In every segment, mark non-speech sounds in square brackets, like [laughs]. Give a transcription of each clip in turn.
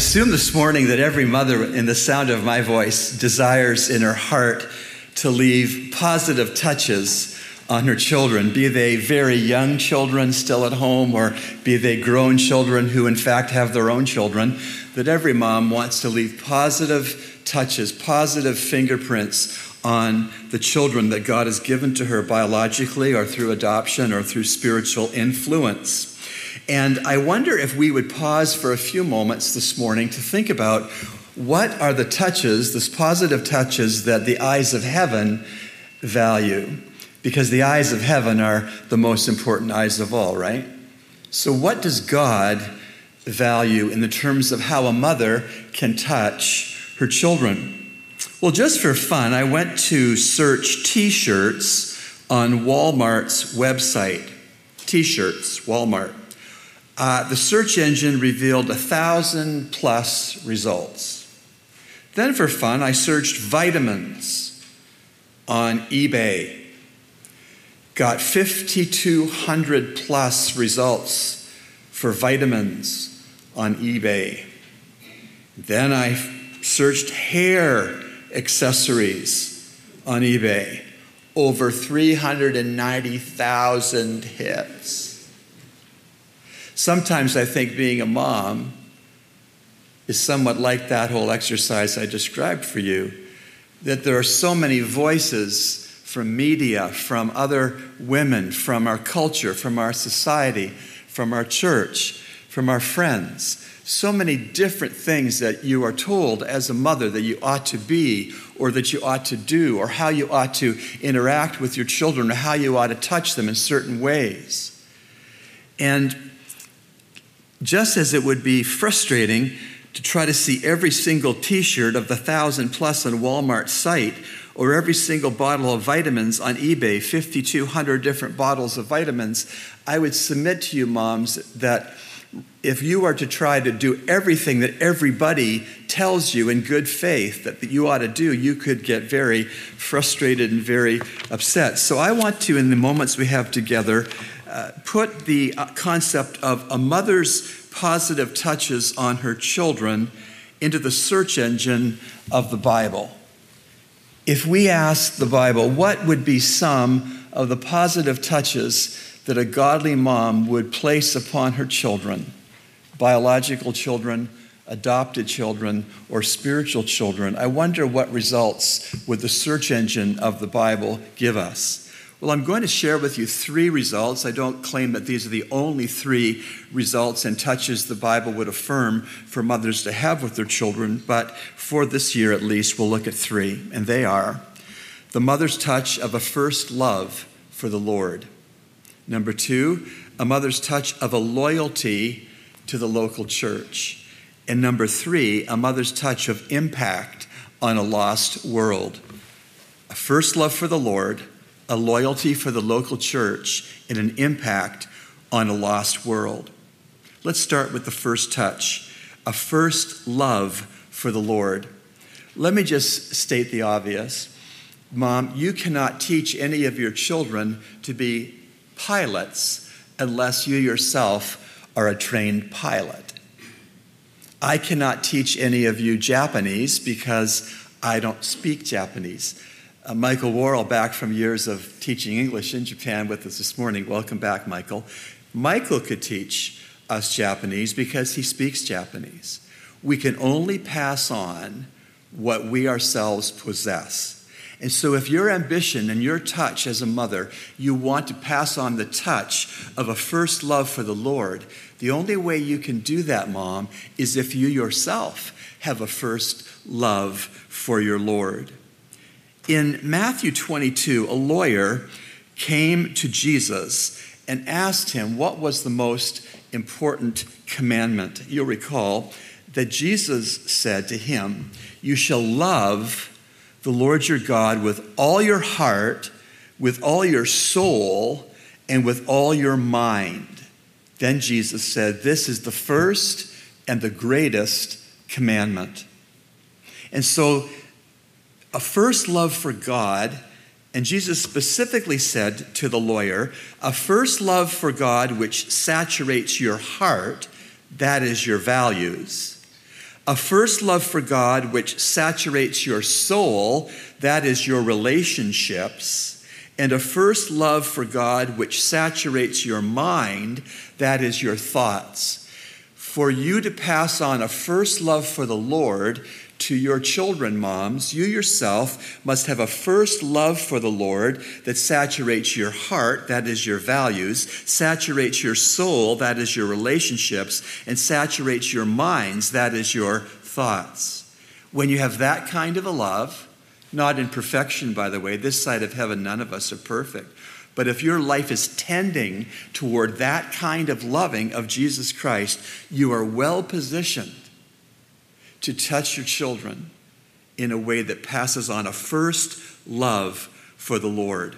I assume this morning that every mother, in the sound of my voice, desires in her heart to leave positive touches on her children, be they very young children still at home or be they grown children who, in fact, have their own children, that every mom wants to leave positive touches, positive fingerprints on the children that God has given to her biologically or through adoption or through spiritual influence. And I wonder if we would pause for a few moments this morning to think about what are the touches, those positive touches that the eyes of heaven value. Because the eyes of heaven are the most important eyes of all, right? So, what does God value in the terms of how a mother can touch her children? Well, just for fun, I went to search t shirts on Walmart's website. T shirts, Walmart. Uh, the search engine revealed a thousand plus results. Then, for fun, I searched vitamins on eBay. Got 5,200 plus results for vitamins on eBay. Then I searched hair accessories on eBay. Over 390,000 hits. Sometimes I think being a mom is somewhat like that whole exercise I described for you, that there are so many voices from media, from other women, from our culture, from our society, from our church, from our friends so many different things that you are told as a mother that you ought to be or that you ought to do or how you ought to interact with your children or how you ought to touch them in certain ways. And just as it would be frustrating to try to see every single t shirt of the thousand plus on Walmart site or every single bottle of vitamins on eBay, 5,200 different bottles of vitamins, I would submit to you, moms, that if you are to try to do everything that everybody tells you in good faith that you ought to do, you could get very frustrated and very upset. So I want to, in the moments we have together, put the uh, concept of a mother's positive touches on her children into the search engine of the Bible. If we ask the Bible, what would be some of the positive touches that a godly mom would place upon her children, biological children, adopted children, or spiritual children, I wonder what results would the search engine of the Bible give us. Well, I'm going to share with you three results. I don't claim that these are the only three results and touches the Bible would affirm for mothers to have with their children, but for this year at least, we'll look at three, and they are the mother's touch of a first love for the Lord. Number two, a mother's touch of a loyalty to the local church. And number three, a mother's touch of impact on a lost world. A first love for the Lord, a loyalty for the local church, and an impact on a lost world. Let's start with the first touch a first love for the Lord. Let me just state the obvious. Mom, you cannot teach any of your children to be pilots unless you yourself are a trained pilot. I cannot teach any of you Japanese because I don't speak Japanese. Uh, Michael Worrell, back from years of teaching English in Japan with us this morning. Welcome back, Michael. Michael could teach us Japanese because he speaks Japanese. We can only pass on what we ourselves possess. And so, if your ambition and your touch as a mother, you want to pass on the touch of a first love for the Lord, the only way you can do that, mom, is if you yourself have a first love for your Lord. In Matthew 22, a lawyer came to Jesus and asked him what was the most important commandment. You'll recall that Jesus said to him, You shall love the Lord your God with all your heart, with all your soul, and with all your mind. Then Jesus said, This is the first and the greatest commandment. And so, a first love for God, and Jesus specifically said to the lawyer, a first love for God which saturates your heart, that is your values. a first love for God which saturates your soul, that is your relationships, and a first love for God which saturates your mind, that is your thoughts. For you to pass on a first love for the Lord to your children, moms, you yourself must have a first love for the Lord that saturates your heart, that is your values, saturates your soul, that is your relationships, and saturates your minds, that is your thoughts. When you have that kind of a love, not in perfection, by the way, this side of heaven, none of us are perfect. But if your life is tending toward that kind of loving of Jesus Christ, you are well positioned to touch your children in a way that passes on a first love for the Lord.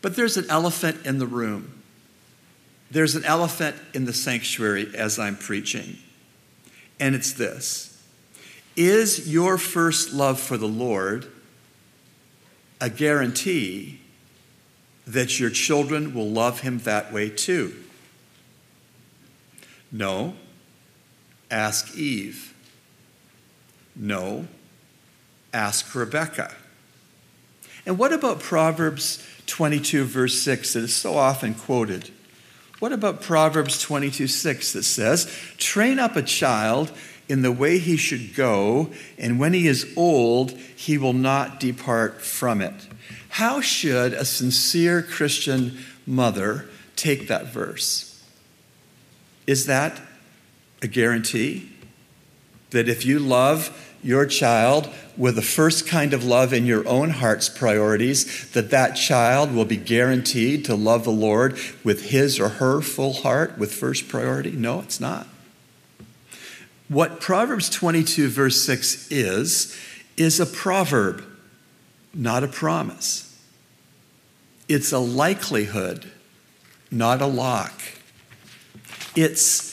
But there's an elephant in the room. There's an elephant in the sanctuary as I'm preaching. And it's this Is your first love for the Lord a guarantee that your children will love him that way too? No. Ask Eve. No. Ask Rebecca. And what about Proverbs 22, verse 6, that is so often quoted? What about Proverbs 22, 6 that says, Train up a child in the way he should go, and when he is old, he will not depart from it? How should a sincere Christian mother take that verse? Is that a guarantee? That if you love your child with the first kind of love in your own heart's priorities, that that child will be guaranteed to love the Lord with his or her full heart with first priority? No, it's not. What Proverbs 22, verse 6 is, is a proverb, not a promise. It's a likelihood, not a lock. It's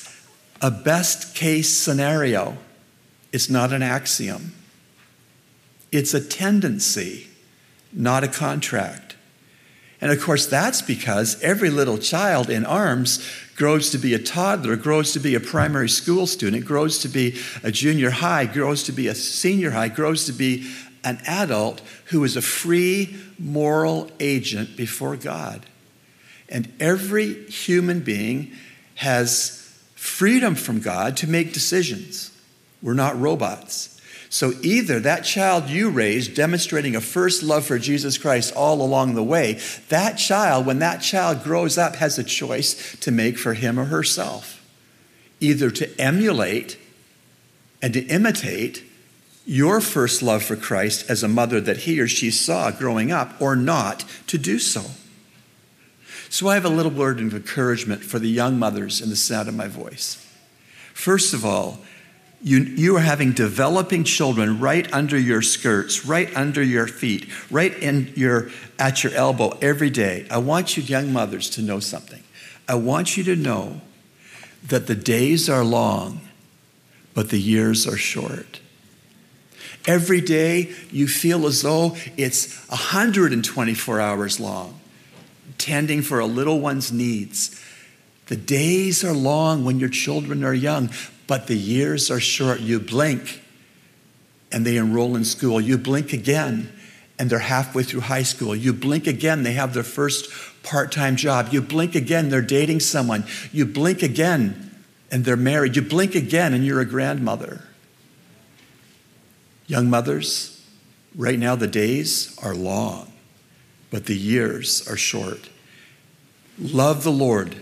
a best case scenario it's not an axiom. It's a tendency, not a contract. And of course, that's because every little child in arms grows to be a toddler, grows to be a primary school student, grows to be a junior high, grows to be a senior high, grows to be an adult who is a free moral agent before God. And every human being has freedom from God to make decisions. We're not robots. So either that child you raised, demonstrating a first love for Jesus Christ all along the way, that child, when that child grows up, has a choice to make for him or herself. Either to emulate and to imitate your first love for Christ as a mother that he or she saw growing up, or not to do so. So I have a little word of encouragement for the young mothers in the sound of my voice. First of all, you, you are having developing children right under your skirts, right under your feet, right in your, at your elbow every day. I want you, young mothers, to know something. I want you to know that the days are long, but the years are short. Every day you feel as though it's 124 hours long, tending for a little one's needs. The days are long when your children are young, but the years are short. You blink and they enroll in school. You blink again and they're halfway through high school. You blink again, they have their first part time job. You blink again, they're dating someone. You blink again and they're married. You blink again and you're a grandmother. Young mothers, right now the days are long, but the years are short. Love the Lord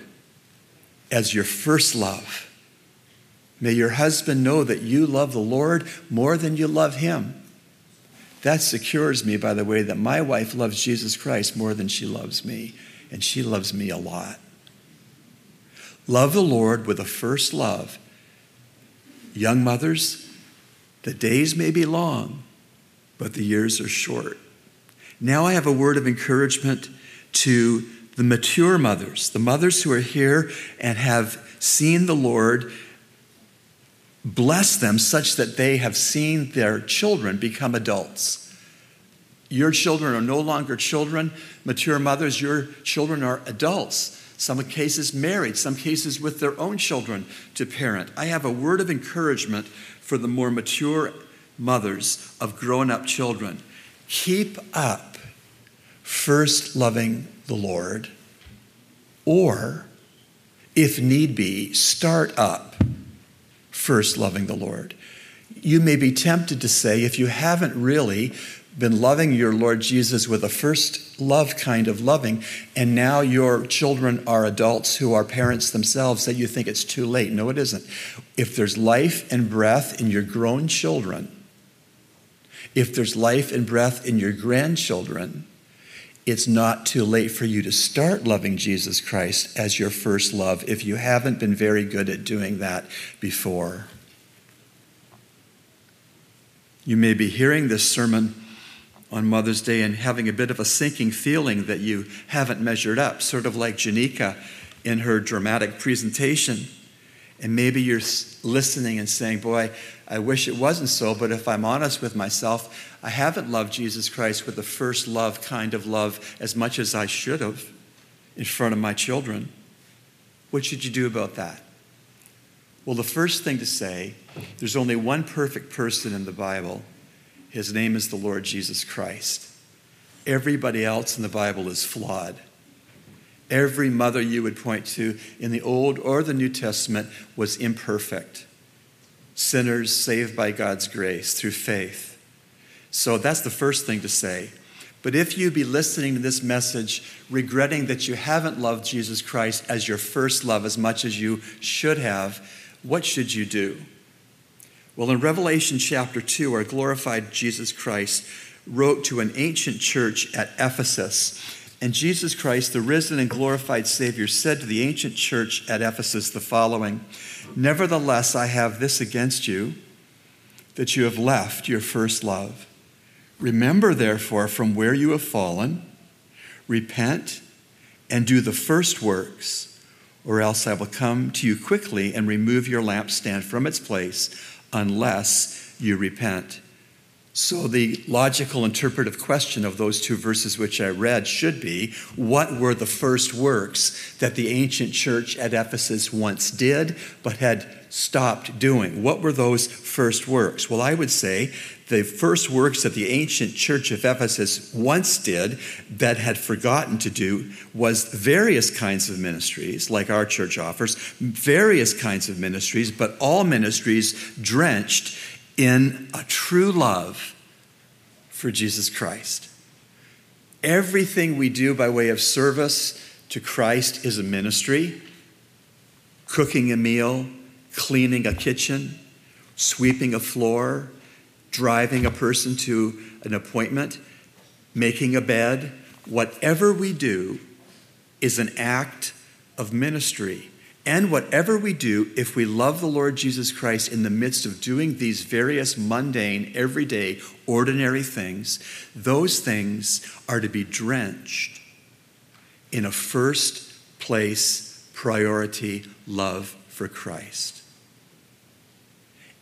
as your first love May your husband know that you love the Lord more than you love him. That secures me, by the way, that my wife loves Jesus Christ more than she loves me, and she loves me a lot. Love the Lord with a first love. Young mothers, the days may be long, but the years are short. Now I have a word of encouragement to the mature mothers, the mothers who are here and have seen the Lord bless them such that they have seen their children become adults. Your children are no longer children, mature mothers, your children are adults. some cases married, some cases with their own children to parent. I have a word of encouragement for the more mature mothers of grown up children. Keep up first loving the Lord, or if need be, start up first loving the Lord. You may be tempted to say, if you haven't really been loving your Lord Jesus with a first love kind of loving, and now your children are adults who are parents themselves, that you think it's too late. No, it isn't. If there's life and breath in your grown children, if there's life and breath in your grandchildren, it's not too late for you to start loving Jesus Christ as your first love if you haven't been very good at doing that before. You may be hearing this sermon on Mother's Day and having a bit of a sinking feeling that you haven't measured up, sort of like Janika in her dramatic presentation. And maybe you're listening and saying, Boy, I wish it wasn't so, but if I'm honest with myself, I haven't loved Jesus Christ with the first love kind of love as much as I should have in front of my children. What should you do about that? Well, the first thing to say there's only one perfect person in the Bible his name is the Lord Jesus Christ. Everybody else in the Bible is flawed. Every mother you would point to in the Old or the New Testament was imperfect. Sinners saved by God's grace through faith. So that's the first thing to say. But if you be listening to this message, regretting that you haven't loved Jesus Christ as your first love as much as you should have, what should you do? Well, in Revelation chapter 2, our glorified Jesus Christ wrote to an ancient church at Ephesus. And Jesus Christ, the risen and glorified Savior, said to the ancient church at Ephesus the following Nevertheless, I have this against you, that you have left your first love. Remember, therefore, from where you have fallen, repent and do the first works, or else I will come to you quickly and remove your lampstand from its place unless you repent. So, the logical interpretive question of those two verses which I read should be what were the first works that the ancient church at Ephesus once did but had stopped doing? What were those first works? Well, I would say the first works that the ancient church of Ephesus once did that had forgotten to do was various kinds of ministries, like our church offers, various kinds of ministries, but all ministries drenched in a true love for Jesus Christ. Everything we do by way of service to Christ is a ministry. Cooking a meal, cleaning a kitchen, sweeping a floor, driving a person to an appointment, making a bed, whatever we do is an act of ministry. And whatever we do, if we love the Lord Jesus Christ in the midst of doing these various mundane, everyday, ordinary things, those things are to be drenched in a first place priority love for Christ.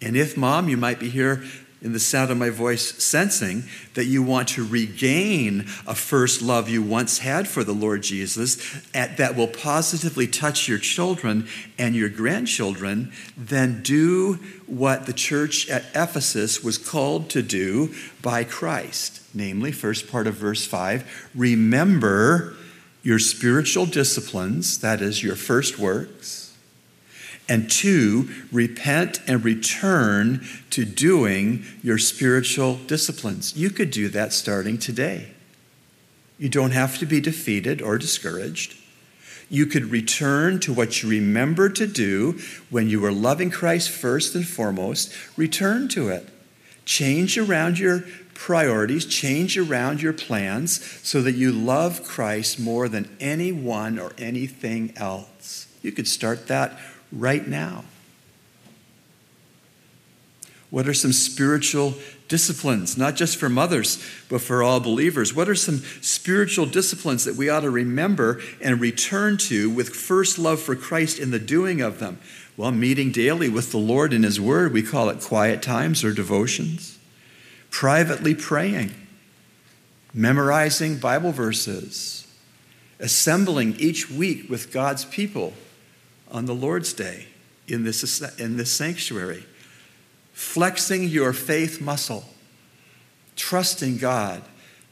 And if, mom, you might be here in the sound of my voice, sensing that you want to regain a first love you once had for the Lord Jesus that will positively touch your children and your grandchildren, then do what the church at Ephesus was called to do by Christ. Namely, first part of verse 5 remember your spiritual disciplines, that is, your first works and two, repent and return to doing your spiritual disciplines. You could do that starting today. You don't have to be defeated or discouraged. You could return to what you remember to do when you were loving Christ first and foremost. Return to it. Change around your priorities, change around your plans so that you love Christ more than anyone or anything else. You could start that right now? What are some spiritual disciplines, not just for mothers, but for all believers? What are some spiritual disciplines that we ought to remember and return to with first love for Christ in the doing of them? Well, meeting daily with the Lord in His Word, we call it quiet times or devotions. Privately praying, memorizing Bible verses, assembling each week with God's people on the Lord's Day in this, in this sanctuary, flexing your faith muscle, trusting God,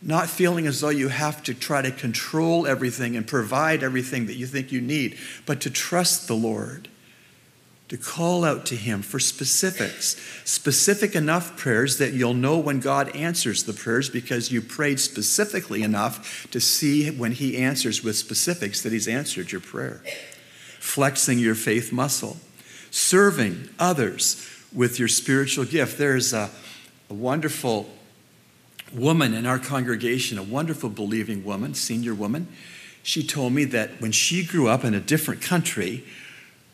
not feeling as though you have to try to control everything and provide everything that you think you need, but to trust the Lord to call out to Him for specifics, specific enough prayers that you'll know when God answers the prayers because you prayed specifically enough to see when He answers with specifics that He's answered your prayer. Flexing your faith muscle, serving others with your spiritual gift. There's a, a wonderful woman in our congregation, a wonderful believing woman, senior woman. She told me that when she grew up in a different country,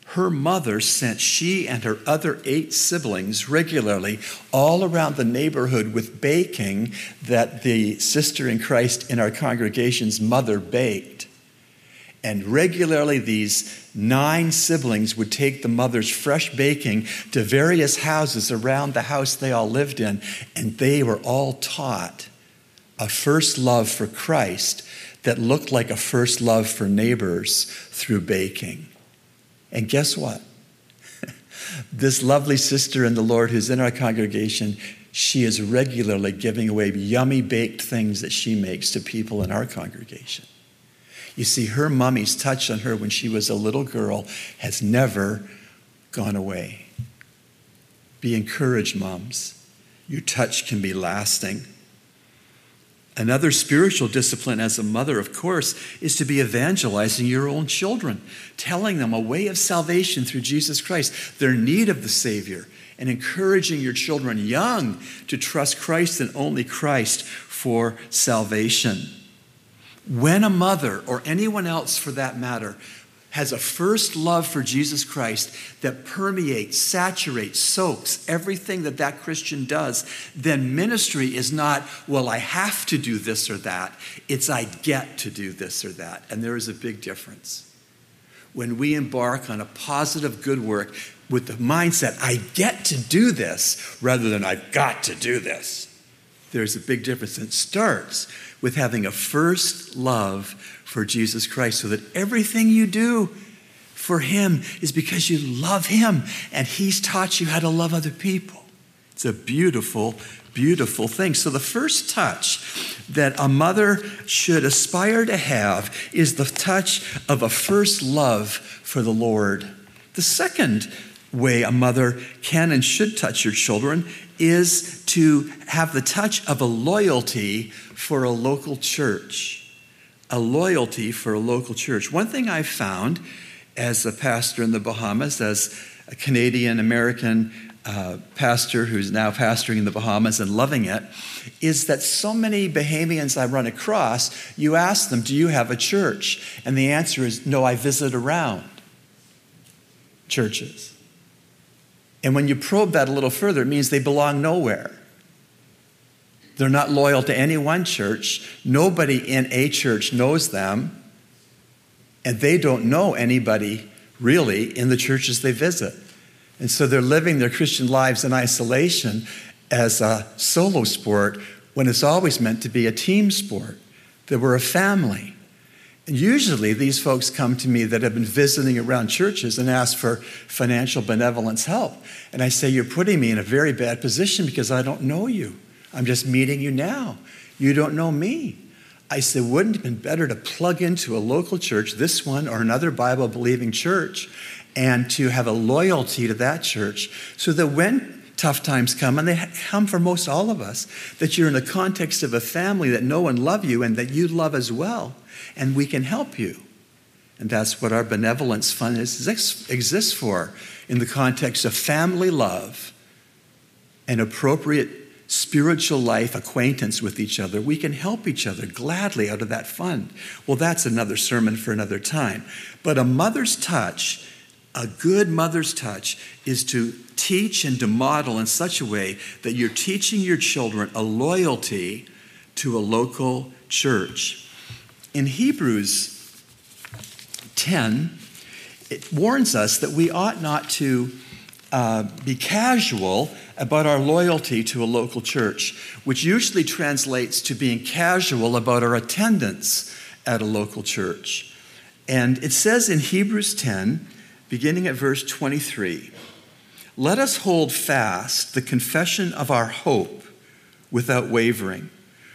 her mother sent she and her other eight siblings regularly all around the neighborhood with baking that the sister in Christ in our congregation's mother baked. And regularly, these nine siblings would take the mother's fresh baking to various houses around the house they all lived in, and they were all taught a first love for Christ that looked like a first love for neighbors through baking. And guess what? [laughs] this lovely sister in the Lord who's in our congregation, she is regularly giving away yummy baked things that she makes to people in our congregation. You see, her mummy's touch on her when she was a little girl has never gone away. Be encouraged, moms. Your touch can be lasting. Another spiritual discipline as a mother, of course, is to be evangelizing your own children, telling them a way of salvation through Jesus Christ, their need of the Savior, and encouraging your children young to trust Christ and only Christ for salvation. When a mother, or anyone else for that matter, has a first love for Jesus Christ that permeates, saturates, soaks everything that that Christian does, then ministry is not, well, I have to do this or that. It's, I get to do this or that. And there is a big difference. When we embark on a positive good work with the mindset, I get to do this, rather than I've got to do this, there's a big difference. and It starts with having a first love for Jesus Christ so that everything you do for Him is because you love Him and He's taught you how to love other people. It's a beautiful, beautiful thing. So, the first touch that a mother should aspire to have is the touch of a first love for the Lord. The second way a mother can and should touch your children is to have the touch of a loyalty for a local church a loyalty for a local church. One thing I've found as a pastor in the Bahamas, as a Canadian American uh, pastor who's now pastoring in the Bahamas and loving it, is that so many Bahamians I run across, you ask them, Do you have a church? And the answer is, No, I visit around churches. And when you probe that a little further, it means they belong nowhere. They're not loyal to any one church. Nobody in a church knows them. And they don't know anybody really in the churches they visit. And so they're living their Christian lives in isolation as a solo sport when it's always meant to be a team sport, that we're a family. Usually these folks come to me that have been visiting around churches and ask for financial benevolence help. And I say, You're putting me in a very bad position because I don't know you. I'm just meeting you now. You don't know me. I said, wouldn't it have been better to plug into a local church, this one or another Bible believing church, and to have a loyalty to that church so that when tough times come, and they come for most all of us, that you're in the context of a family that know and love you and that you love as well, and we can help you. And that's what our benevolence fund is, exists for in the context of family love and appropriate spiritual life acquaintance with each other, we can help each other gladly out of that fund. Well, that's another sermon for another time. But a mother's touch, a good mother's touch, is to teach and to model in such a way that you're teaching your children a loyalty to a local church. In Hebrews 10, it warns us that we ought not to uh, be casual about our loyalty to a local church, which usually translates to being casual about our attendance at a local church. And it says in Hebrews 10, beginning at verse 23, let us hold fast the confession of our hope without wavering,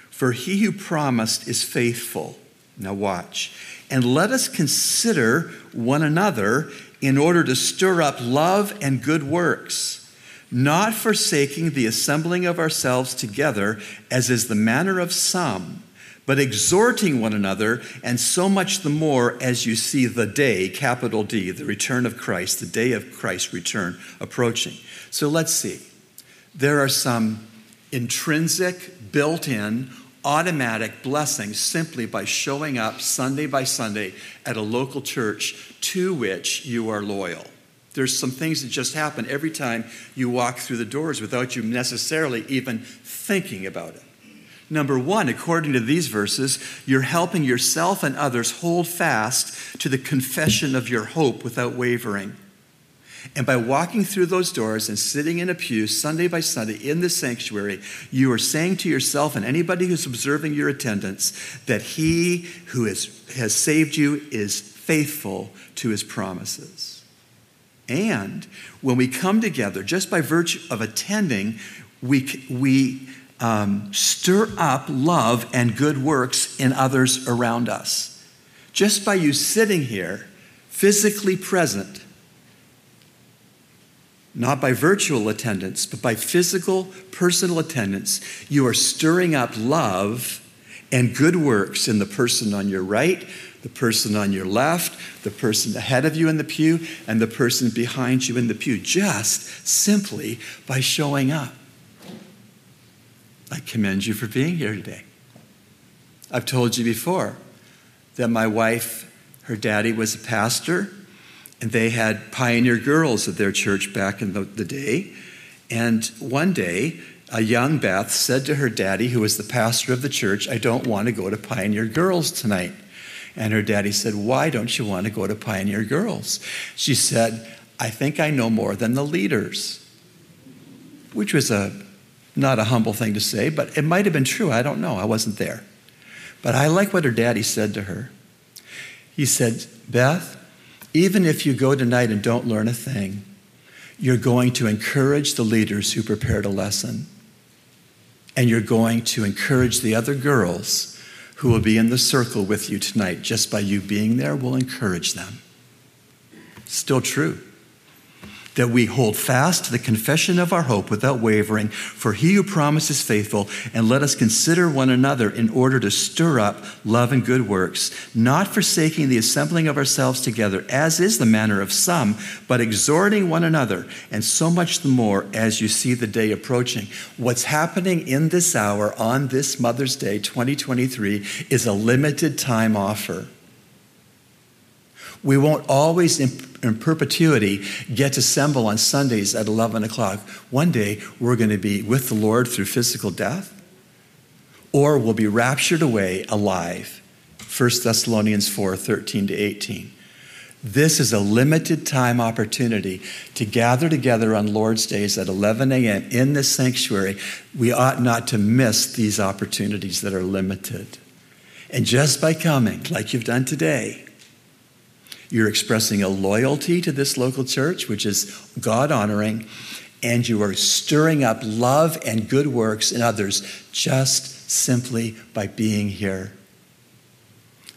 for he who promised is faithful. Now, watch. And let us consider one another in order to stir up love and good works, not forsaking the assembling of ourselves together, as is the manner of some, but exhorting one another, and so much the more as you see the day, capital D, the return of Christ, the day of Christ's return approaching. So let's see. There are some intrinsic, built in, automatic blessings simply by showing up Sunday by Sunday at a local church to which you are loyal. There's some things that just happen every time you walk through the doors without you necessarily even thinking about it. Number one, according to these verses, you're helping yourself and others hold fast to the confession of your hope without wavering. And by walking through those doors and sitting in a pew Sunday by Sunday in the sanctuary, you are saying to yourself and anybody who's observing your attendance that He who is, has saved you is faithful to His promises. And when we come together, just by virtue of attending, we, we um, stir up love and good works in others around us. Just by you sitting here, physically present, not by virtual attendance, but by physical, personal attendance, you are stirring up love and good works in the person on your right, the person on your left, the person ahead of you in the pew, and the person behind you in the pew, just simply by showing up. I commend you for being here today. I've told you before that my wife, her daddy was a pastor and they had pioneer girls at their church back in the, the day. And one day, a young Beth said to her daddy, who was the pastor of the church, I don't want to go to Pioneer Girls tonight. And her daddy said, Why don't you want to go to Pioneer Girls? She said, I think I know more than the leaders. Which was a not a humble thing to say, but it might have been true. I don't know. I wasn't there. But I like what her daddy said to her. He said, Beth, even if you go tonight and don't learn a thing, you're going to encourage the leaders who prepared a lesson. And you're going to encourage the other girls who will be in the circle with you tonight. Just by you being there, will encourage them. Still true that we hold fast to the confession of our hope without wavering, for he who promises faithful, and let us consider one another in order to stir up love and good works, not forsaking the assembling of ourselves together, as is the manner of some, but exhorting one another, and so much the more as you see the day approaching. What's happening in this hour on this Mother's Day 2023 is a limited time offer. We won't always, in, in, perpetuity, get to assemble on Sundays at 11 o'clock. One day, we're going to be with the Lord through physical death, or we'll be raptured away alive. 1 Thessalonians 4 13 to 18. This is a limited time opportunity to gather together on Lord's days at 11 a.m. in this sanctuary. We ought not to miss these opportunities that are limited. And just by coming, like you've done today, you're expressing a loyalty to this local church, which is God honoring, and you are stirring up love and good works in others just simply by being here.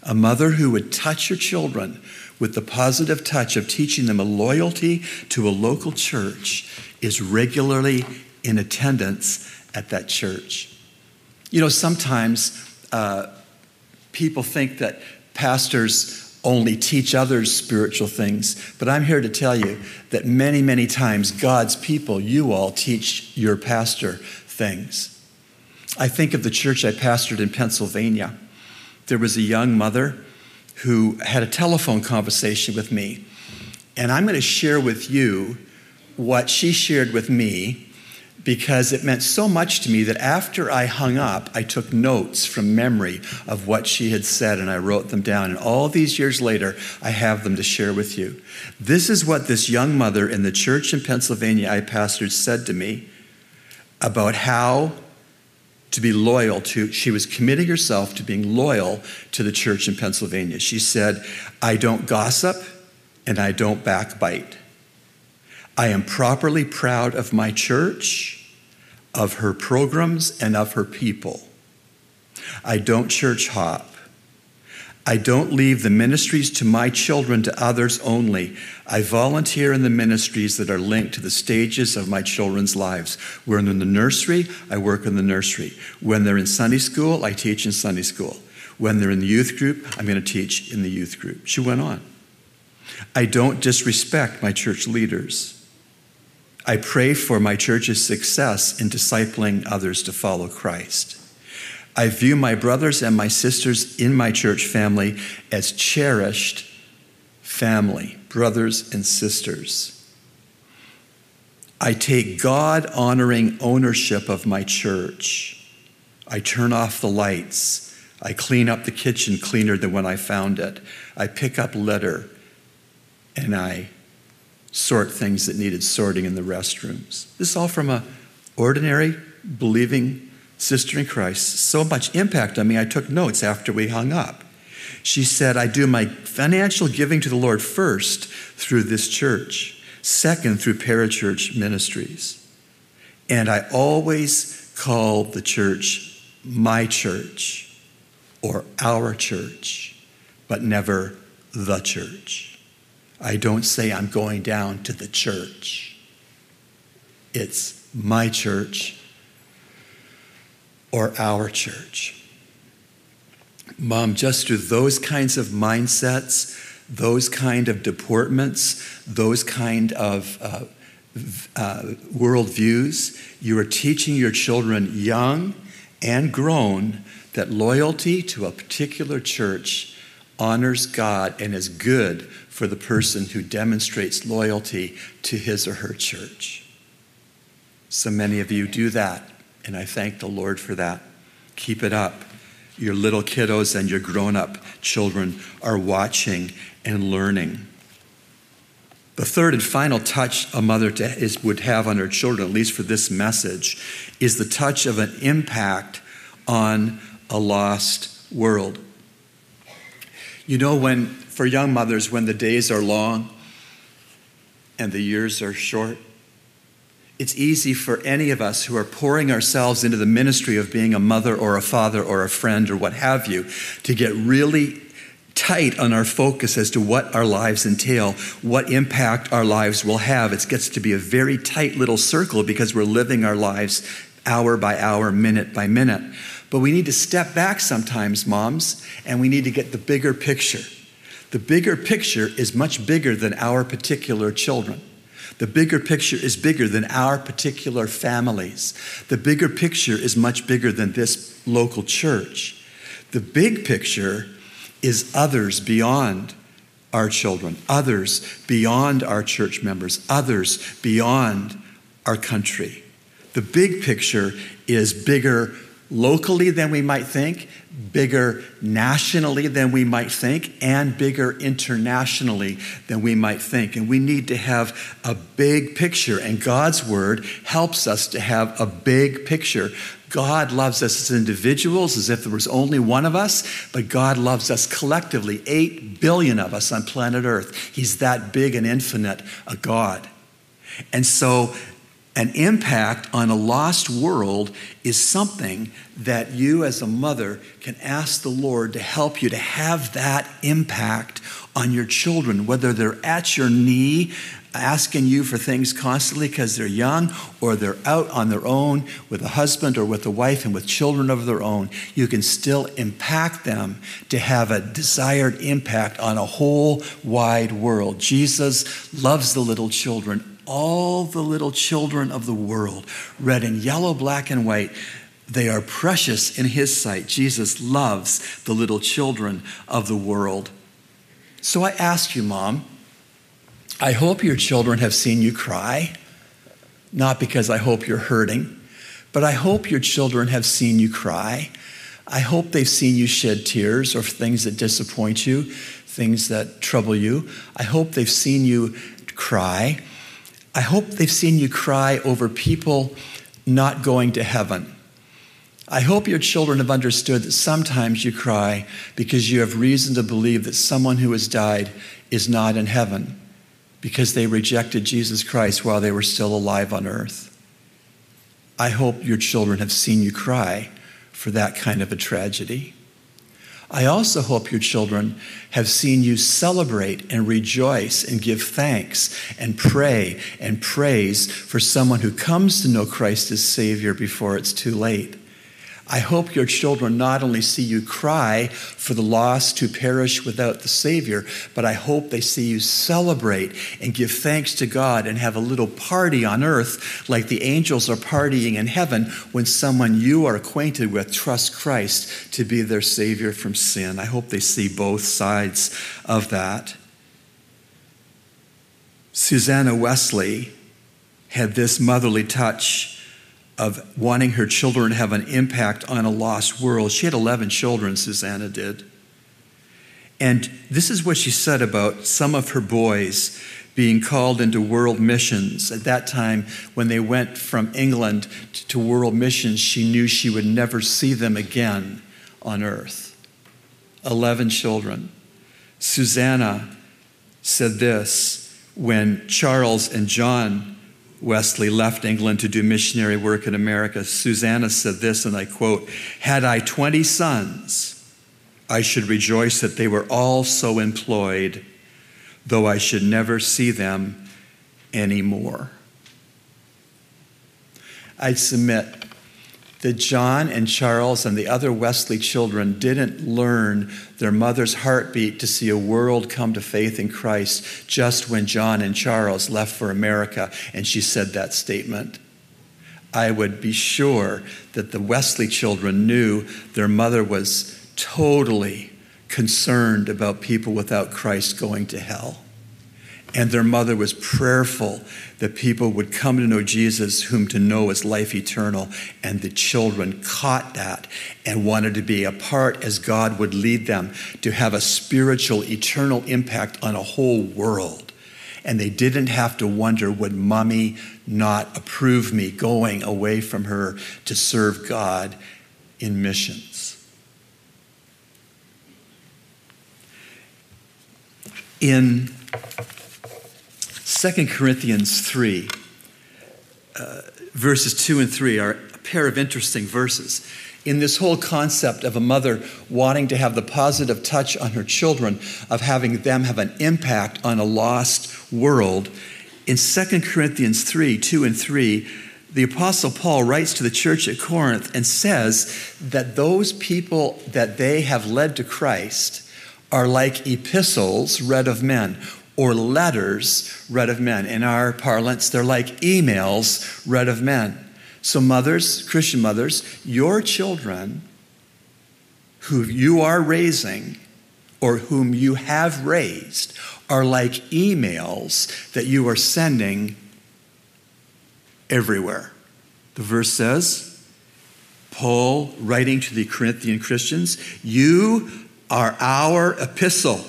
A mother who would touch her children with the positive touch of teaching them a loyalty to a local church is regularly in attendance at that church. You know, sometimes uh, people think that pastors only teach others spiritual things. But I'm here to tell you that many, many times God's people, you all, teach your pastor things. I think of the church I pastored in Pennsylvania. There was a young mother who had a telephone conversation with me. And I'm going to share with you what she shared with me because it meant so much to me that after I hung up, I took notes from memory of what she had said and I wrote them down. And all these years later, I have them to share with you. This is what this young mother in the church in Pennsylvania I pastored said to me about how to be loyal to, she was committing herself to being loyal to the church in Pennsylvania. She said, I don't gossip and I don't backbite. I am properly proud of my church, of her programs, and of her people. I don't church hop. I don't leave the ministries to my children to others only. I volunteer in the ministries that are linked to the stages of my children's lives. When they're in the nursery, I work in the nursery. When they're in Sunday school, I teach in Sunday school. When they're in the youth group, I'm going to teach in the youth group. She went on. I don't disrespect my church leaders. I pray for my church's success in discipling others to follow Christ. I view my brothers and my sisters in my church family as cherished family, brothers and sisters. I take God honoring ownership of my church. I turn off the lights. I clean up the kitchen cleaner than when I found it. I pick up litter and I sort things that needed sorting in the restrooms. This is all from a ordinary, believing sister in Christ, so much impact on me, I took notes after we hung up. She said, I do my financial giving to the Lord first through this church, second through parachurch ministries. And I always call the church my church or our church, but never the church. I don't say I'm going down to the church. It's my church or our church. Mom, just through those kinds of mindsets, those kind of deportments, those kind of uh, uh, worldviews, you are teaching your children, young and grown, that loyalty to a particular church honors God and is good for the person who demonstrates loyalty to his or her church. So many of you do that and I thank the Lord for that. Keep it up. Your little kiddos and your grown up children are watching and learning. The third and final touch a mother is, would have on her children, at least for this message, is the touch of an impact on a lost world. You know, when, for young mothers, when the days are long and the years are short, it's easy for any of us who are pouring ourselves into the ministry of being a mother or a father or a friend or what have you to get really tight on our focus as to what our lives entail, what impact our lives will have. It gets to be a very tight little circle because we're living our lives hour by hour, minute by minute. But we need to step back sometimes, moms, and we need to get the bigger picture. The bigger picture is much bigger than our particular children. The bigger picture is bigger than our particular families. The bigger picture is much bigger than this local church. The big picture is others beyond our children, others beyond our church members, others beyond our country. The big picture is bigger locally than we might think, bigger nationally than we might think, and bigger internationally than we might think. And we need to have a big picture, and God's Word helps us to have a big picture. God loves us as individuals as if there was only one of us, but God loves us collectively, 8 billion of us on planet Earth. He's that big and infinite a God. And so an impact on a lost world is something that you, as a mother, can ask the Lord to help you to have that impact on your children, whether they're at your knee asking you for things constantly because they're young or they're out on their own with a husband or with a wife and with children of their own, you can still impact them to have a desired impact on a whole wide world. Jesus loves the little children all the little children of the world, red and yellow, black and white. They are precious in His sight. Jesus loves the little children of the world. So I ask you, Mom, I hope your children have seen you cry, not because I hope you're hurting, but I hope your children have seen you cry. I hope they've seen you shed tears or things that disappoint you, things that trouble you. I hope they've seen you cry. I hope they've seen you cry over people not going to heaven. I hope your children have understood that sometimes you cry because you have reason to believe that someone who has died is not in heaven because they rejected Jesus Christ while they were still alive on earth. I hope your children have seen you cry for that kind of a tragedy. I also hope your children have seen you celebrate and rejoice and give thanks and pray and praise for someone who comes to know Christ as Savior before it's too late. I hope your children not only see you cry for the lost who perish without the Savior, but I hope they see you celebrate and give thanks to God and have a little party on earth like the angels are partying in heaven when someone you are acquainted with trusts Christ to be their Savior from sin. I hope they see both sides of that. Susanna Wesley had this motherly touch of wanting her children to have an impact on a lost world. She had 11 children, Susanna did. And this is what she said about some of her boys being called into world missions. At that time, when they went from England to world missions, she knew she would never see them again on earth. 11 children. Susanna said this when Charles and John Wesley left England to do missionary work in America, Susanna said this, and I quote Had I 20 sons, I should rejoice that they were all so employed, though I should never see them anymore. I'd submit that John and Charles and the other Wesley children didn't learn their mother's heartbeat to see a world come to faith in Christ just when John and Charles left for America and she said that statement. I would be sure that the Wesley children knew their mother was totally concerned about people without Christ going to hell. And their mother was prayerful that people would come to know Jesus, whom to know is life eternal. And the children caught that and wanted to be a part as God would lead them to have a spiritual, eternal impact on a whole world. And they didn't have to wonder would mommy not approve me going away from her to serve God in missions. In 2 Corinthians 3, uh, verses 2 and 3 are a pair of interesting verses. In this whole concept of a mother wanting to have the positive touch on her children, of having them have an impact on a lost world, in 2 Corinthians 3 2 and 3, the Apostle Paul writes to the church at Corinth and says that those people that they have led to Christ are like epistles read of men or letters read of men. In our parlance, they're like emails read of men. So, mothers, Christian mothers, your children who you are raising or whom you have raised are like emails that you are sending everywhere. The verse says, Paul writing to the Corinthian Christians, You are our epistle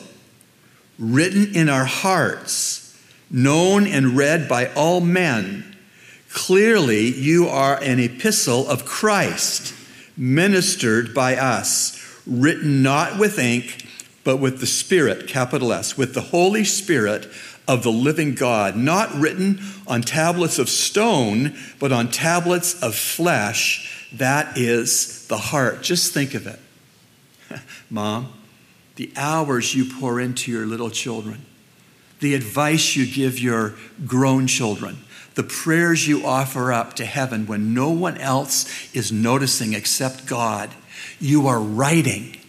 written in our hearts, known and read by all men. Clearly, you are an epistle of Christ, ministered by us, written not with ink, but with the Spirit, capital S, with the Holy Spirit of the living God, not written on tablets of stone, but on tablets of flesh. That is the heart. Just think of it. [laughs] Mom, the hours you pour into your little children, the advice you give your grown children, the prayers you offer up to heaven when no one else is noticing except God. You are writing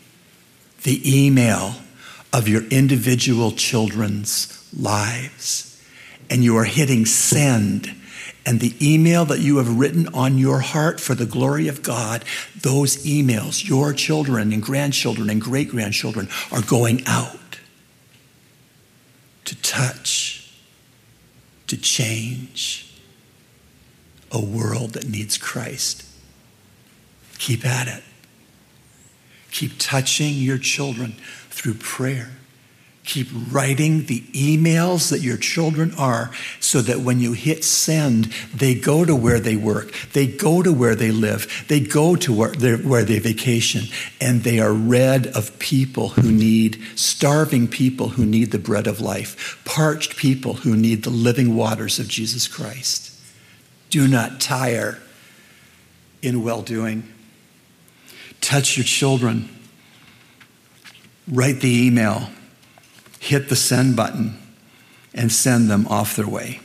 the email of your individual children's lives. And you are hitting send and the email that you have written on your heart for the glory of God, those emails, your children and grandchildren and great grandchildren, are going out to touch, to change a world that needs Christ. Keep at it. Keep touching your children through prayer Keep writing the emails that your children are so that when you hit send, they go to where they work, they go to where they live, they go to where, where they vacation, and they are read of people who need, starving people who need the bread of life, parched people who need the living waters of Jesus Christ. Do not tire in well doing. Touch your children. Write the email hit the send button and send them off their way.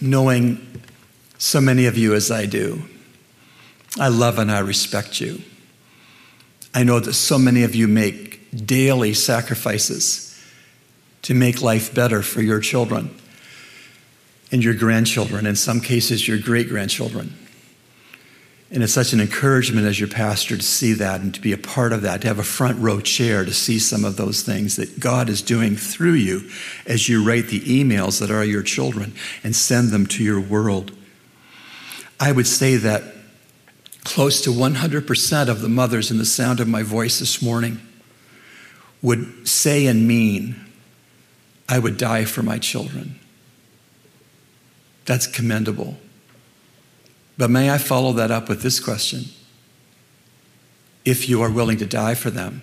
Knowing so many of you as I do, I love and I respect you. I know that so many of you make daily sacrifices to make life better for your children and your grandchildren, in some cases, your great grandchildren. And it's such an encouragement as your pastor to see that and to be a part of that, to have a front row chair to see some of those things that God is doing through you as you write the emails that are your children and send them to your world. I would say that close to 100% of the mothers in the sound of my voice this morning would say and mean, I would die for my children. That's commendable. But may I follow that up with this question? If you are willing to die for them,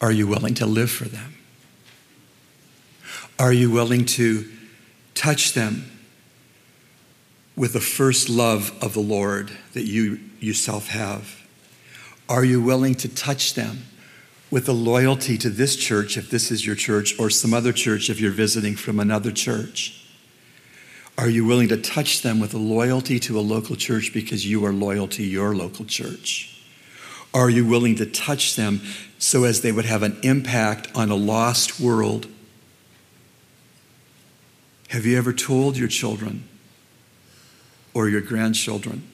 are you willing to live for them? Are you willing to touch them with the first love of the Lord that you yourself have? Are you willing to touch them with the loyalty to this church, if this is your church, or some other church if you're visiting from another church? Are you willing to touch them with a loyalty to a local church because you are loyal to your local church? Are you willing to touch them so as they would have an impact on a lost world? Have you ever told your children or your grandchildren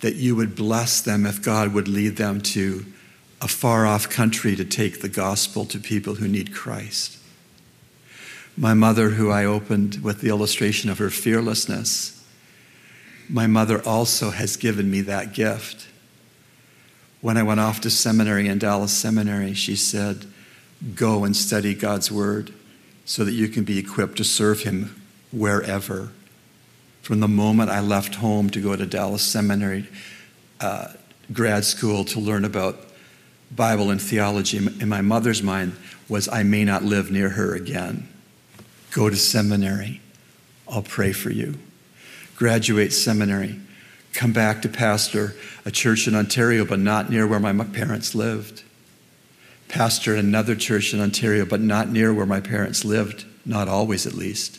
that you would bless them if God would lead them to a far off country to take the gospel to people who need Christ? My mother, who I opened with the illustration of her fearlessness, my mother also has given me that gift. When I went off to seminary in Dallas Seminary, she said, Go and study God's Word so that you can be equipped to serve Him wherever. From the moment I left home to go to Dallas Seminary uh, grad school to learn about Bible and theology, in my mother's mind was I may not live near her again. Go to seminary. I'll pray for you. Graduate seminary. Come back to pastor a church in Ontario, but not near where my parents lived. Pastor another church in Ontario, but not near where my parents lived, not always at least.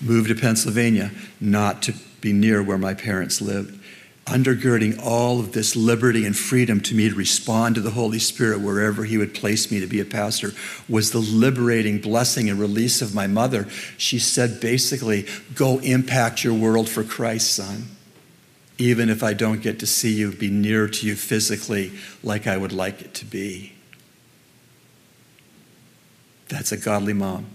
Move to Pennsylvania, not to be near where my parents lived undergirding all of this liberty and freedom to me to respond to the Holy Spirit wherever He would place me to be a pastor was the liberating blessing and release of my mother. She said basically, Go impact your world for Christ, son. Even if I don't get to see you, be near to you physically like I would like it to be. That's a godly mom.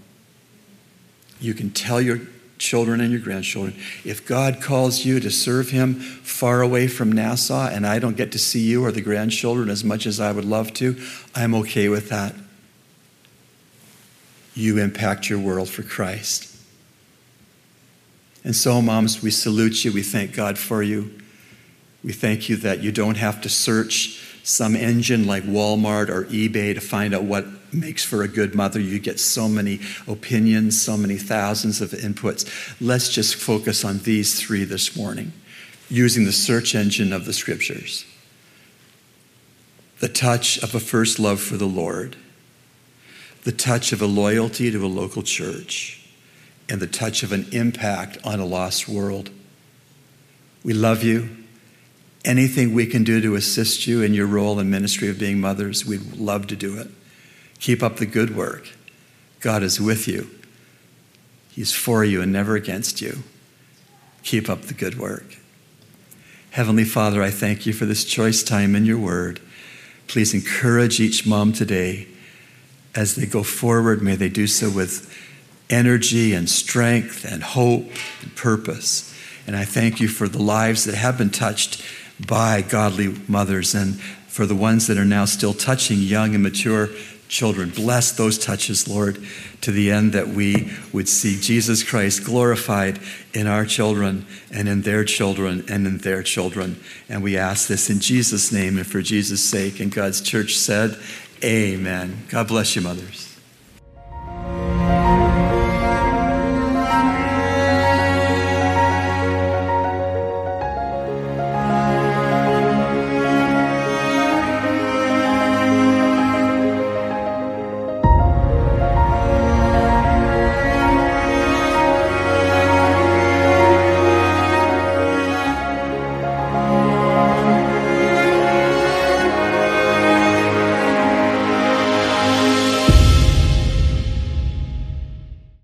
You can tell your children and your grandchildren. If God calls you to serve Him far away from Nassau and I don't get to see you or the grandchildren as much as I would love to, I'm okay with that. You impact your world for Christ. And so, moms, we salute you. We thank God for you. We thank you that you don't have to search some engine like Walmart or eBay to find out what makes for a good mother. You get so many opinions, so many thousands of inputs. Let's just focus on these three this morning using the search engine of the scriptures. The touch of a first love for the Lord, the touch of a loyalty to a local church, and the touch of an impact on a lost world. We love you. Anything we can do to assist you in your role in ministry of being mothers, we'd love to do it. Keep up the good work. God is with you. He's for you and never against you. Keep up the good work. Heavenly Father, I thank you for this choice time in your word. Please encourage each mom today as they go forward. May they do so with energy and strength and hope and purpose. And I thank you for the lives that have been touched by godly mothers and for the ones that are now still touching young and mature children. Bless those touches, Lord, to the end that we would see Jesus Christ glorified in our children and in their children and in their children. And we ask this in Jesus' name and for Jesus' sake. And God's church said, Amen. God bless you, mothers.